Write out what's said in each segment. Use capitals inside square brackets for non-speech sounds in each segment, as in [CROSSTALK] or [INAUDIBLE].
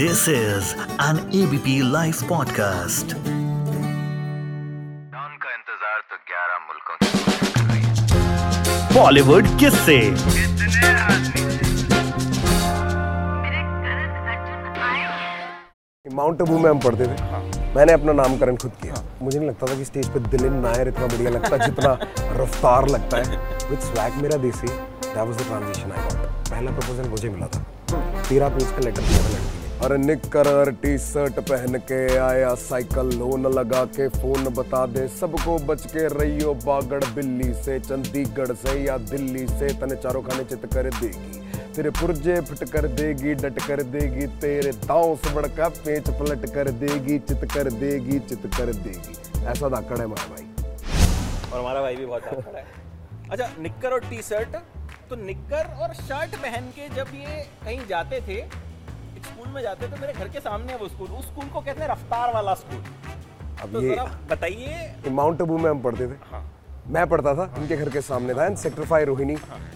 This is an ABP Life podcast. का इंतज़ार तो 11 मुल्कों है बॉलीवुड किससे? माउंट आबू में हम पढ़ते थे। मैंने अपना नामकरण खुद किया। मुझे नहीं लगता था कि स्टेज पे दिलिन नायर इतना बढ़िया लगता है जितना रफ्तार लगता है। विद स्वैग मेरा देसी that was the transition I got पहला प्रपोजल मुझे मिला था। तेरह पेज का लेटर दिया था और निकर टी शर्ट पहन के आया साइकिल। लोन लगा के फ़ोन बता दे, सबको बच के रहियो बागड़। बिल्ली से चंडीगढ़ से या दिल्ली से तने चारों खाने चित कर देगी। तेरे पुर्जे फिट कर देगी, डट कर देगी। तेरे दांव से बड़का पेच पलट कर देगी, चित कर देगी, चित कर देगी। ऐसा धाकड़ है मेरा भाई। और हमारा भाई भी बहुत है। अच्छा निक्कर और टी शर्ट तो निक्कर और शर्ट पहन के जब ये कहीं जाते थे स्कूल में जाते थे मेरे घर के सामने है वो स्कूल। उस स्कूल को कहते हैं रफ्तार वाला स्कूल। अब तो ये बताइए। माउंट आबू में हम पढ़ते थे। हाँ। मैं पढ़ता था उनके घर के सामने था। And sector five Rohini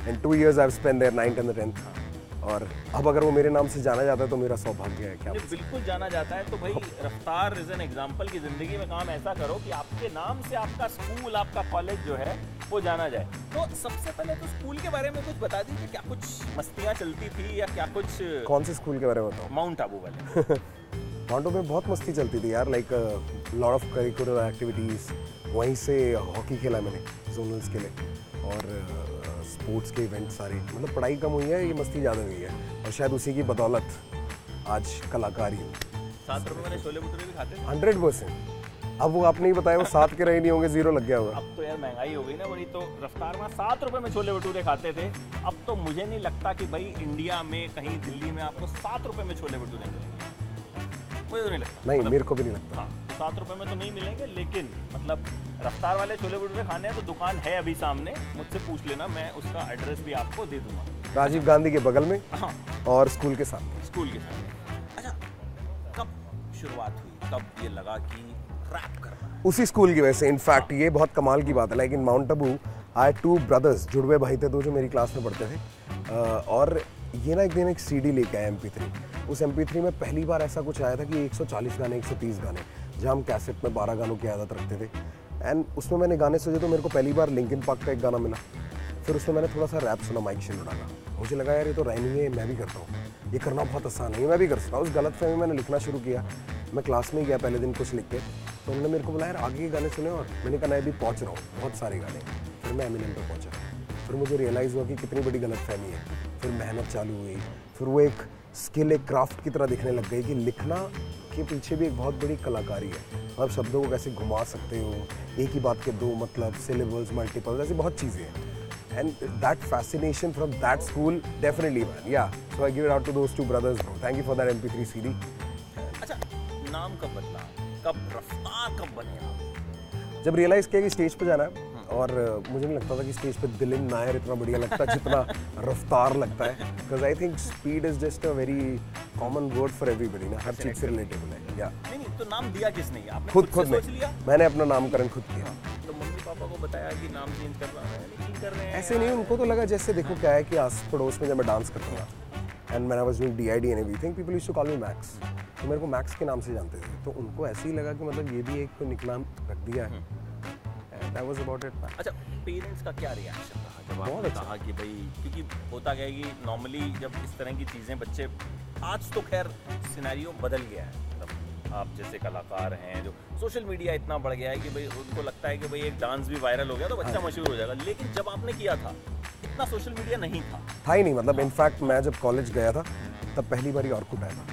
and two years I spend there ninth and tenth और अब अगर वो मेरे नाम से जाना जाता है तो मेरा सौभाग्य है क्या बिल्कुल जाना जाता है। तो भाई रफ्तार इज़ एन एग्ज़ाम्पल की ज़िंदगी में काम ऐसा करो कि आपके नाम से आपका स्कूल आपका कॉलेज जो है वो जाना जाए। तो सबसे पहले तो स्कूल के बारे में कुछ बता दीजिए क्या कुछ मस्तियाँ चलती थी या क्या कुछ कौन से स्कूल के बारे में बताओ? माउंट आबू वाले। [LAUGHS] माउंट आबू में बहुत मस्ती चलती थी यार like lot of curricular activities वहीं से हॉकी खेला मैंने जोनल्स के लिए। और स्पोर्ट्स के इवेंट सारे। मतलब पढ़ाई कम हुई है ये मस्ती ज़्यादा हुई है। और शायद उसी की बदौलत आज कलाकारी हूँ। सात रुपए वाले छोले भटूरे भी खाते थे हंड्रेड परसेंट। अब वो आपने ही बताया वो सात के रहे नहीं होंगे ज़ीरो लग गया होगा। अब तो यार महँगाई हो गई ना बड़ी तो रफ्तार में सात रुपए में छोले भटूरे खाते थे। अब तो मुझे नहीं लगता कि भाई इंडिया में कहीं दिल्ली में आपको सात रुपए में छोले भटूरे मिलेंगे। मुझे तो नहीं लगता। नहीं मेरे को भी नहीं लगता। हाँ। सात रुपए में तो नहीं मिलेंगे लेकिन मतलब रफ्तार वाले छोले भटूरे खाने हैं तो दुकान है अभी सामने। मुझसे पूछ लेना मैं उसका एड्रेस भी आपको दे दूँगा। राजीव गांधी के बगल में हाँ। और स्कूल के सामने। स्कूल के सामने। अच्छा कब शुरुआत हुई? कब ये लगा कि रैप करना है? उसी स्कूल की वजह से इनफैक्ट ये बहुत कमाल की बात है। Like in Mount Abu I two brothers जुड़वे भाई थे दो जो मेरी क्लास में पढ़ते थे। और ये ना एक दिन एक सीडी लेके आया एम उस एम में पहली बार ऐसा कुछ आया था कि 140 गाने 130 गाने। जहाँ हम कैसेट में 12 गानों की आदत रखते थे। एंड उसमें मैंने गाने सोचे तो मेरे को पहली बार लिंकन पार्क का एक गाना मिला। फिर उसमें मैंने थोड़ा सा रैप सुना माइक शिंदे का मुझे लगा, यार, ये तो राइमिंग है मैं भी करता हूँ। ये करना बहुत आसान है मैं भी कर सकता हूँ। उस गलत फहमी मैंने लिखना शुरू किया। मैं क्लास में गया पहले दिन कुछ लिख के। तो उन्होंने मेरे को बोला, यार, आगे के गाने सुने और मैंने कहा मैं अभी पहुँच रहा हूँ, बहुत सारे गाने फिर मैं एमिनेम पर पहुँचा। फिर मुझे रियलाइज़ हुआ कि कितनी बड़ी गलत फहमी है। फिर मेहनत चालू हुई। फिर वो एक स्किल एक क्राफ्ट की तरह दिखने लग गई कि लिखना के पीछे भी एक बहुत बड़ी कलाकारी है। आप शब्दों को कैसे घुमा सकते हो? एक ही बात के दो मतलब सिलेबल्स मल्टीपल ऐसी बहुत चीज़ें हैं। And that fascination from that school definitely man yeah. So i give it out to those two brothers bro. Thank you for that mp3 cd अच्छा नाम कब बदला? कब रफ्तार कब बने जब रियलाइज़ किया कि स्टेज पे जाना है और uh, मुझे नहीं लगता था कि स्टेज पे दिलिन नायर इतना बढ़िया लगता है जितना रफ्तार लगता है। Because I think speed is just a very common word for everybody ना हर चीज़ से रिलेटेबल है। या नहीं नहीं तो नाम दिया किसने? आपने खुद खुद ने। मैंने अपना नामकरण खुद किया। तो मम्मी पापा को बताया कि नाम चेंज कर रहा है नहीं कर रहे हैं ऐसे नहीं उनको तो लगा जैसे देखो क्या है कि आस पड़ोस में जब मैं डांस करता था and man I was doing DID and everything people used to call me Max तो मेरे को मैक्स के नाम से जानते थे। तो उनको ऐसे ही लगा कि मतलब ये भी एक निकनाम रख दिया है। And that was about it अच्छा पेरेंट्स का क्या रिएक्शन रहा जब आपने अच्छा। कहा कि भाई क्योंकि होता क्या है कि नॉर्मली जब इस तरह की चीज़ें बच्चे आज तो खैर सिनेरियो बदल गया है। मतलब आप जैसे कलाकार हैं जो सोशल मीडिया इतना बढ़ गया है कि भाई उनको लगता है कि भाई एक डांस भी वायरल हो गया तो बच्चा मशहूर हो जाएगा। लेकिन जब आपने किया था इतना सोशल मीडिया नहीं था। था ही नहीं मतलब इनफैक्ट मैं जब कॉलेज गया था तब पहली बार ही ऑर्कुट आया था।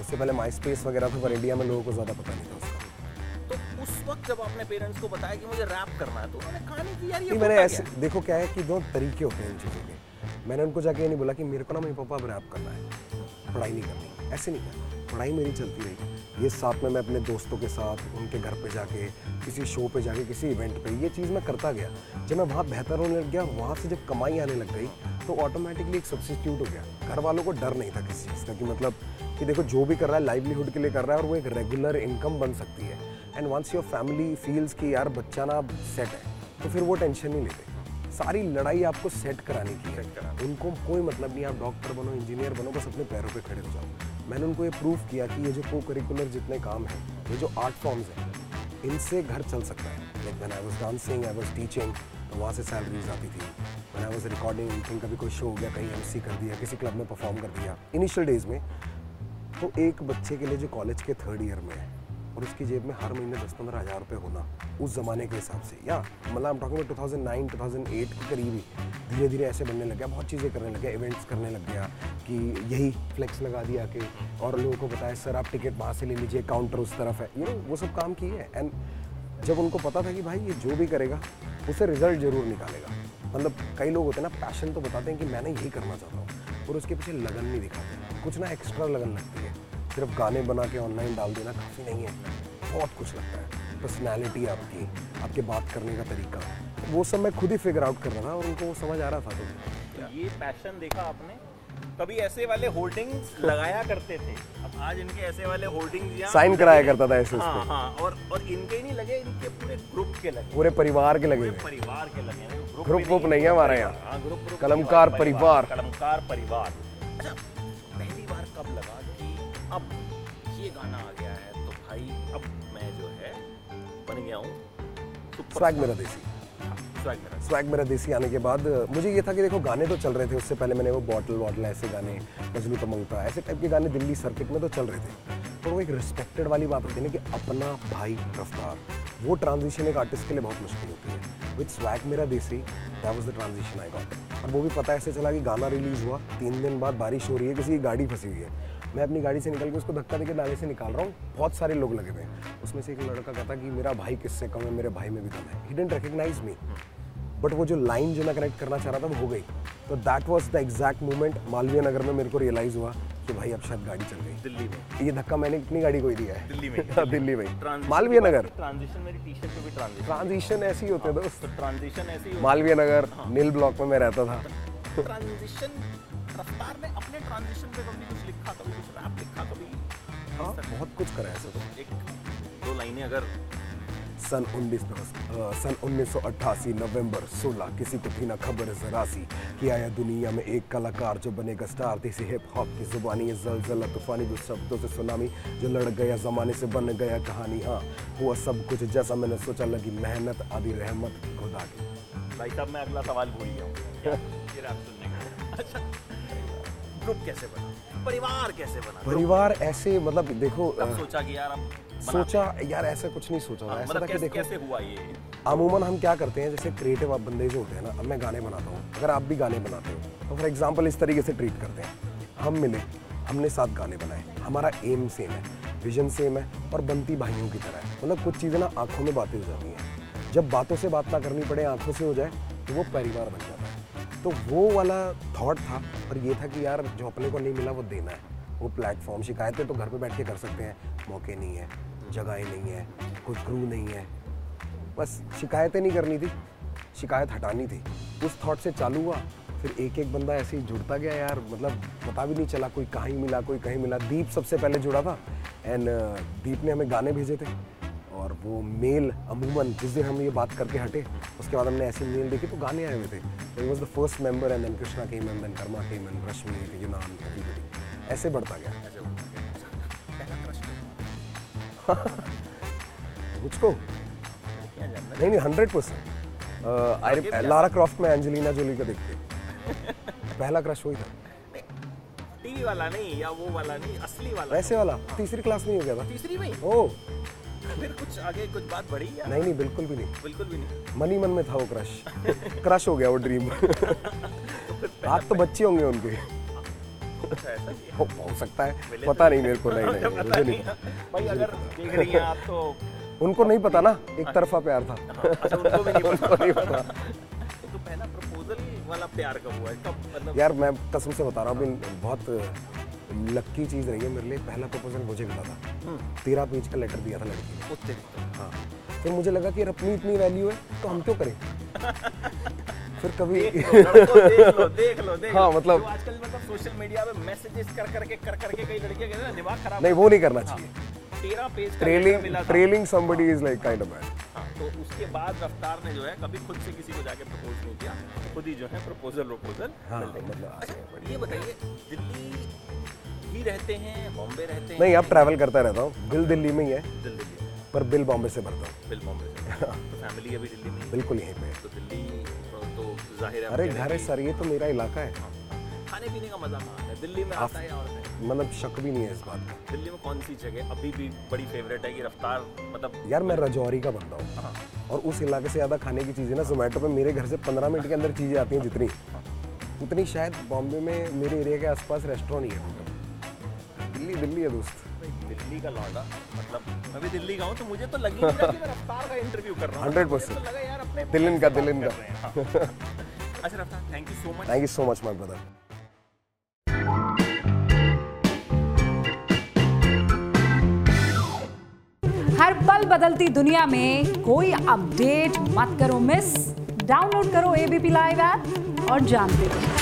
उससे पहले माई स्पेस वगैरह था पर इंडिया में लोगों को ज़्यादा पता नहीं था उसका। तो उस वक्त जब आपने पेरेंट्स को बताया कि मुझे रैप करना है तो उन्होंने कहा नहीं कि यार ये मैंने ऐसे देखो क्या है कि दो तरीके होते हैं इन चीज़ों के। मैंने उनको जाके ये नहीं बोला कि मेरे को ना मेरे पापा अब रैप करना है। पढ़ाई नहीं करनी। ऐसे नहीं करना। पढ़ाई मेरी चलती रही ये साथ में मैं अपने दोस्तों के साथ, उनके घर पे जाके, किसी शो पे जाके, किसी इवेंट पे, ये चीज़ मैं करता गया। जब मैं वहाँ बेहतर होने लग गया, वहाँ से जब कमाई आने लग गई तो ऑटोमेटिकली एक सब्सिट्यूट हो गया। घर वालों को डर नहीं था किसी चीज़ का कि मतलब कि देखो, जो भी कर रहा है लाइवलीहुड के लिए कर रहा है और वो एक रेगुलर इनकम बन सकती है। And once your family feels कि यार बच्चा ना सेट है तो फिर वो टेंशन नहीं लेते। सारी लड़ाई आपको सेट कराने की है। उनको कोई मतलब नहीं आप डॉक्टर बनो इंजीनियर बनो बस अपने पैरों पे खड़े हो जाओ। मैंने उनको ये प्रूव किया कि ये जो को करिकुलर जितने काम हैं ये जो आर्ट फॉर्म्स हैं इनसे घर चल सकता है। Like when I was dancing I was teaching तो वहाँ से सैलरीज आती थी। When I was recording think कभी कोई शो हो गया कहीं एमसी कर दिया किसी क्लब में परफॉर्म कर दिया इनिशियल डेज़ में तो एक बच्चे के लिए जो कॉलेज के थर्ड ईयर में है और उसकी जेब में हर महीने दस पंद्रह हज़ार रुपये होना, उस ज़माने के हिसाब से। या मतलब हम talking two thousand nine two thousand eight के करीब। ही धीरे धीरे ऐसे बनने लग गया, बहुत चीज़ें करने लग गया इवेंट्स करने लग गया कि यही फ्लेक्स लगा दिया कि और लोगों को बताया, सर, आप टिकट वहाँ से ले लीजिए काउंटर उस तरफ़ है। यू नो वो सब काम किए हैं। एंड जब उनको पता था कि भाई ये जो भी करेगा, उसे रिज़ल्ट ज़रूर निकालेगा। मतलब कई लोग होते हैं ना पैशन तो बताते हैं कि मैंने यही करना चाहता हूँ और उसके पीछे लगन नहीं दिखाते। कुछ ना एक्स्ट्रा लगन लगती है। सिर्फ़ गाने बना के ऑनलाइन डाल देना काफ़ी नहीं है। बहुत कुछ लगता है। पर्सनैलिटी आपकी आपके बात करने का तरीका। वो सब मैं खुद ही फिगर आउट कर रहा था और उनको वो समझ आ रहा था तो। तो ये पैशन देखा आपने? कभी ऐसे वाले होर्डिंग्स लगाया करते थे? अब आज इनके ऐसे वाले यहाँ साइन कराया करता था ऐसे हाँ हाँ और और इनके ही नहीं लगे इनके पूरे ग्रुप के लगे। पूरे परिवार के लगे परिवार के लगे ग्रुप ग्रुप नहीं है हमारे यहाँ। हाँ, कलमकार परिवार। कलमकार परिवार। अब ये गाना आ गया है तो भाई अब मैं जो है बन गया हूँ। स्वैग मेरा देसी। हाँ, स्वैग मेरा स्वैग मेरा देसी आने के बाद मुझे ये था कि देखो गाने तो चल रहे थे उससे पहले मैंने वो बॉटल वॉटल ऐसे गाने मजनू तमंगता ऐसे टाइप के गाने दिल्ली सर्किट में तो चल रहे थे। पर वो एक रिस्पेक्टेड वाली बात होती है ना कि अपना भाई रफ्तार वो ट्रांजिशन एक आर्टिस्ट के लिए बहुत मुश्किल होती है। विद स्वैग मेरा देसी that was the transition I got और वो भी पता ऐसे चला कि गाना रिलीज़ हुआ तीन दिन बाद बारिश हो रही है किसी की गाड़ी फंसी हुई है। मैं अपनी गाड़ी से निकल के उसको धक्का देके नाले से निकाल रहा हूँ। बहुत सारे लोग लगे हुए हैं। उसमें से एक लड़का कहता कि मेरा भाई किससे कम है? मेरे भाई में भी दम है। He didn't recognize me but वो जो लाइन जो मैं कनेक्ट करना चाह रहा था वो हो गई। तो that was the exact moment Malviya Nagar में मेरे को रियलाइज़ हुआ कि भाई अब शायद गाड़ी चल गई। दिल्ली में। ये धक्का मैंने इतनी गाड़ी को ही दिया है। दिल्ली में। [LAUGHS] हाँ, दिल्ली में मालवीय नगर। ट्रांजिशन मेरी टी शर्ट पे भी ट्रांजिशन ट्रांजिशन ऐसे ही होते हैं दोस्त। तो ट्रांजिशन ऐसे ही मालवीय नगर नील ब्लॉक में मैं रहता था। ट्रांजिशन रफ्तार अपने ट्रांजिशन पे कभी कुछ लिखा कभी कुछ रैप लिखा कभी हाँ बहुत कुछ करा है ऐसे तो एक दो लाइनें अगर सन उन्नीस सन उन्नीस सौ अट्ठासी नवंबर सोलह किसी को थी ना खबर जरा सी कि आया दुनिया में एक कलाकार जो बनेगा स्टार। देसी हिप हॉप की जुबानी ये जलजला तूफानी जो शब्दों से सुनामी जो लड़ गया जमाने से बन गया कहानी। हाँ हुआ सब कुछ जैसा मैंने सोचा लगी मेहनत आदि रहमत खुदा की। भाई साहब मैं अगला सवाल भूल गया हूँ। [LAUGHS] अच्छा ग्रुप कैसे बना? परिवार कैसे बना? परिवार ऐसे मतलब देखो सोचा कि यार सोचा यार ऐसा कुछ नहीं सोचा था। हाँ, ऐसा मतलब था कि कैसे देखो कैसे हुआ ये? अमूमन हम क्या करते हैं जैसे क्रिएटिव आप बंदे जो होते हैं ना अब मैं गाने बनाता हूँ। अगर आप भी गाने बनाते हो तो फॉर एग्ज़ाम्पल इस तरीके से ट्रीट करते हैं। हम मिले हमने साथ गाने बनाए। हमारा एम सेम है विजन सेम है और बनती भाइयों की तरह है। मतलब कुछ चीज़ें ना आँखों में बातें हो जाती हैं। जब बातों से बात ना करनी पड़े आँखों से हो जाए तो वो परिवार बन है। तो वो वाला थॉट था और ये था कि यार जो अपने को नहीं मिला वो देना है। वो प्लेटफॉर्म शिकायतें तो घर पे बैठ के कर सकते हैं। मौके नहीं है, जगहें नहीं है, कोई क्रू नहीं है। बस शिकायतें नहीं करनी थी, शिकायत हटानी थी। उस थॉट से चालू हुआ, फिर एक एक बंदा ऐसे ही जुड़ता गया यार मतलब पता भी नहीं चला कोई कहीं मिला, कोई कहीं मिला। दीप सबसे पहले जुड़ा था एंड दीप ने हमें गाने भेजे थे। और वो मेल अमूमन जिस दिन हम ये बात करके हटे उसके बाद हमने ऐसी मेल देखी तो गाने आए हुए थे। Was the first member and then Krishna came and then Karma came and Rashmi Yunan. ऐसे बढ़ता गया। मुझको [LAUGHS] नहीं नहीं हंड्रेड परसेंट लारा क्रॉफ्ट में एंजेलिना जोली को देखते। पहला क्रश वही था। टीवी वाला नहीं या वो वाला नहीं असली वाला। वैसे वाला तीसरी क्लास में ही हो गया था। तीसरी में ओ। फिर कुछ आगे कुछ बात बढ़ी या? नहीं नहीं बिल्कुल भी नहीं। बिल्कुल भी नहीं। मन ही मन में था वो क्रश। क्रश हो गया वो ड्रीम। आज [LAUGHS] तो बच्चे होंगे उनके। है। हो, हो सकता है। पता नहीं मेरे को नहीं [LAUGHS] नहीं, नहीं नहीं नहीं भाई अगर देख रही हैं आप तो [LAUGHS] उनको नहीं पता ना एक तरफा प्यार था। अच्छा उनको भी नहीं पता। तो पहला प्रपोजल वाला प्यार कब हुआ? है कब मतलब यार मैं कसम से बता रहा हूँ बहुत लक्की चीज़ रही है मेरे लिए। पहला प्रपोजल मुझे मिला था। तेरह पेज का लेटर दिया था लड़की ने। हाँ। फिर मुझे लगा कि यार अपनी इतनी वैल्यू है तो हम क्यों करें? फिर कभी देख लो देख लो देख लो देख [LAUGHS] हाँ, मतलब- आजकल मतलब सोशल मीडिया पे मैसेजेस कर करके कर करके कई लड़कियाँ कहते हैं दिमाग खराब नहीं वो नहीं करना चाहिए। तेरह page trailing trailing somebody is like kind of bad हाँ, तो उसके बाद रफ्तार ने जो है कभी खुद से किसी को जाके प्रपोज नहीं किया। खुद ही जो है प्रपोजल प्रपोजल हाँ मतलब ये बताइए दिल्ली ही रहते हैं बॉम्बे रहते हैं। नहीं अब ट्रैवल करता रहता हूँ। दिल दिल्ली में ही है। दिल दिल्ली पर बिल बॉम्बे से भरता हूँ। बिल बॉम्बे से। तो फैमिली अभी दिल्ली में बिल्कुल यहीं पे तो दिल्ली तो ज़ाहिर है अरे घर है सर ये तो मेरा इलाका है। खाने पीने का मज़ा कहाँ है? दिल्ली में आता है और मतलब शक भी नहीं है इस बात का। दिल्ली में कौन सी जगह अभी भी बड़ी फेवरेट है कि रफ्तार मतलब यार मैं रजौरी का बंदा हूँ। हाँ। और उस इलाके से ज़्यादा खाने की चीज़ें ना जोमेटो पे मेरे घर से पंद्रह मिनट के अंदर चीज़ें आती हैं जितनी। उतनी शायद बॉम्बे में मेरे एरिया के आसपास रेस्टोरेंट ही है। दिल्ली दिल्ली है दोस्त। दिल्ली का लौंडा मतलब मैं भी दिल्ली का हूँ तो मुझे तो लगी नहीं रहा कि मैं रफ्तार का इंटरव्यू कर रहा हूँ। 100% तो लगा यार अपने दिलन का, दिलन कर का। हाँ। अच्छा Raftaar thank you so much thank you so much my brother हर पल बदलती दुनिया में कोई अपडेट मत करो मिस डाउनलोड करो एबीपी लाइव ऐप और जानते रहो।